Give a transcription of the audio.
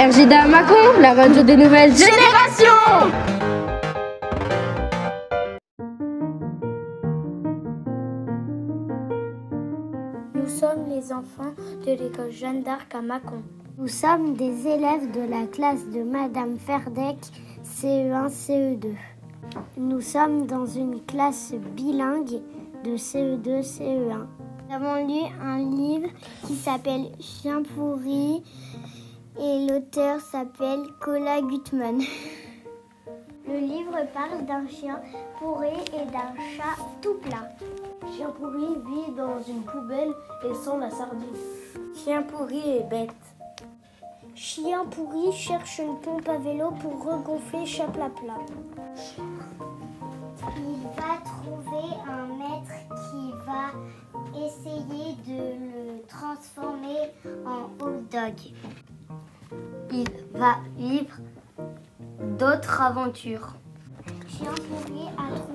RJDA Macon, la radio des nouvelles générations Nous sommes les enfants de l'école Jeanne d'Arc à Mâcon. Nous sommes des élèves de la classe de Madame Ferdec, CE1, CE2. Nous sommes dans une classe bilingue de CE2, CE1. Nous avons lu un livre qui s'appelle Chien pourri l'auteur s'appelle Cola Gutmann. Le livre parle d'un chien pourri et d'un chat tout plat. Chien pourri vit dans une poubelle et sent la sardine. Chien pourri est bête. Chien pourri cherche une pompe à vélo pour regonfler chaplapla. Il va trouver un maître qui va essayer de le transformer en hot dog. Il va vivre d'autres aventures. Mieux qu'un maître.